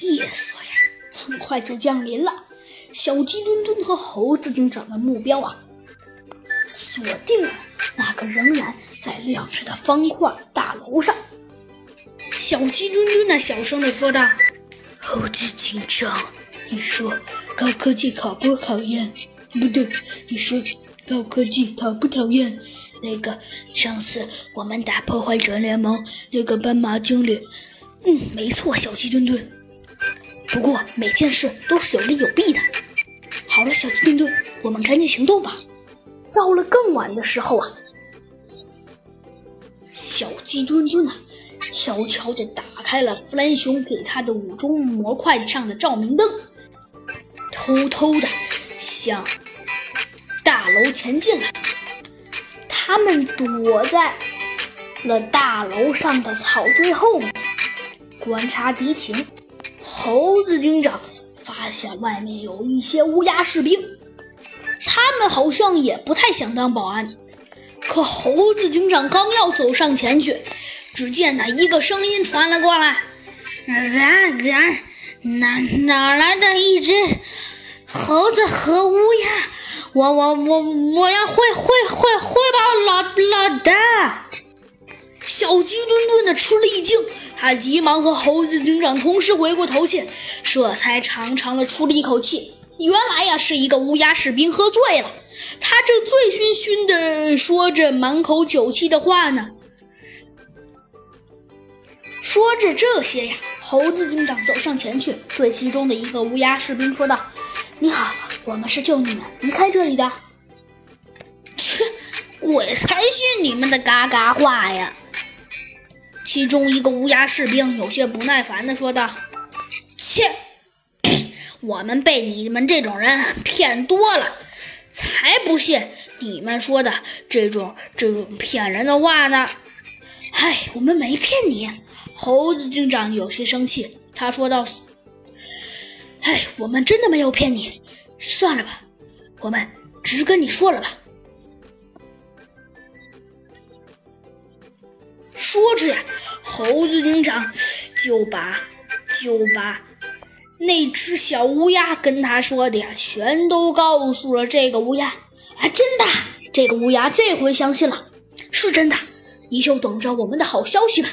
夜色呀，很快就降临了。小鸡墩墩和猴子警长的目标啊，锁定了那个仍然在亮着的方块大楼上。小鸡墩墩呢，小声的说道：“猴子警长，你说高科技考不考验？不对，你说高科技讨不讨厌？那个上次我们打破坏者联盟那个斑马经理，嗯，没错，小鸡墩墩。不过每件事都是有利有弊的。好了，小鸡墩墩，我们赶紧行动吧。到了更晚的时候啊，小鸡墩墩啊。”悄悄地打开了弗兰熊给他的五中模块上的照明灯，偷偷的向大楼前进了。他们躲在了大楼上的草堆后面，观察敌情。猴子警长发现外面有一些乌鸦士兵，他们好像也不太想当保安。可猴子警长刚要走上前去。只见那一个声音传了过来：“然然，哪哪来的一只猴子和乌鸦？我我我我要汇汇汇汇报老老大！”小鸡墩墩的吃了一惊，他急忙和猴子警长同时回过头去，这才长长的出了一口气。原来呀，是一个乌鸦士兵喝醉了，他正醉醺醺的说着满口酒气的话呢。说着这些呀，猴子警长走上前去，对其中的一个乌鸦士兵说道：“你好，我们是救你们离开这里的。”切，我才信你们的嘎嘎话呀！其中一个乌鸦士兵有些不耐烦地说道：“切，我们被你们这种人骗多了，才不信你们说的这种这种骗人的话呢！”嗨，我们没骗你。猴子警长有些生气，他说道：“哎，我们真的没有骗你，算了吧，我们直跟你说了吧。”说着呀，猴子警长就把就把那只小乌鸦跟他说的呀，全都告诉了这个乌鸦。啊，真的！这个乌鸦这回相信了，是真的，你就等着我们的好消息吧。